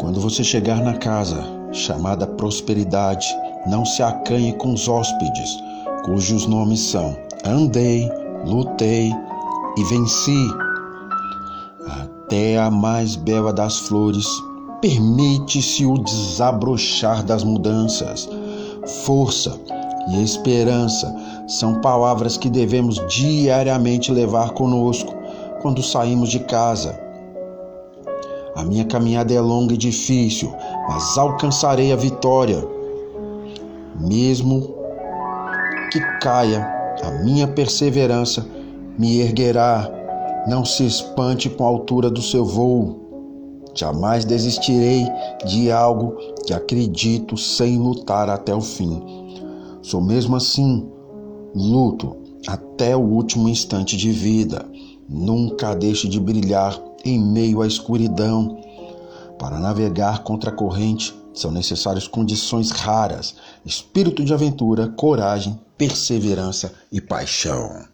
Quando você chegar na casa chamada prosperidade, não se acanhe com os hóspedes, cujos nomes são Andei, Lutei e Venci. Até a mais bela das flores permite-se o desabrochar das mudanças. Força e esperança são palavras que devemos diariamente levar conosco quando saímos de casa. A minha caminhada é longa e difícil, mas alcançarei a vitória. Mesmo que caia, a minha perseverança me erguerá. Não se espante com a altura do seu voo. Jamais desistirei de algo que acredito sem lutar até o fim. Sou mesmo assim, luto até o último instante de vida. Nunca deixe de brilhar em meio à escuridão. Para navegar contra a corrente são necessárias condições raras: espírito de aventura, coragem, perseverança e paixão.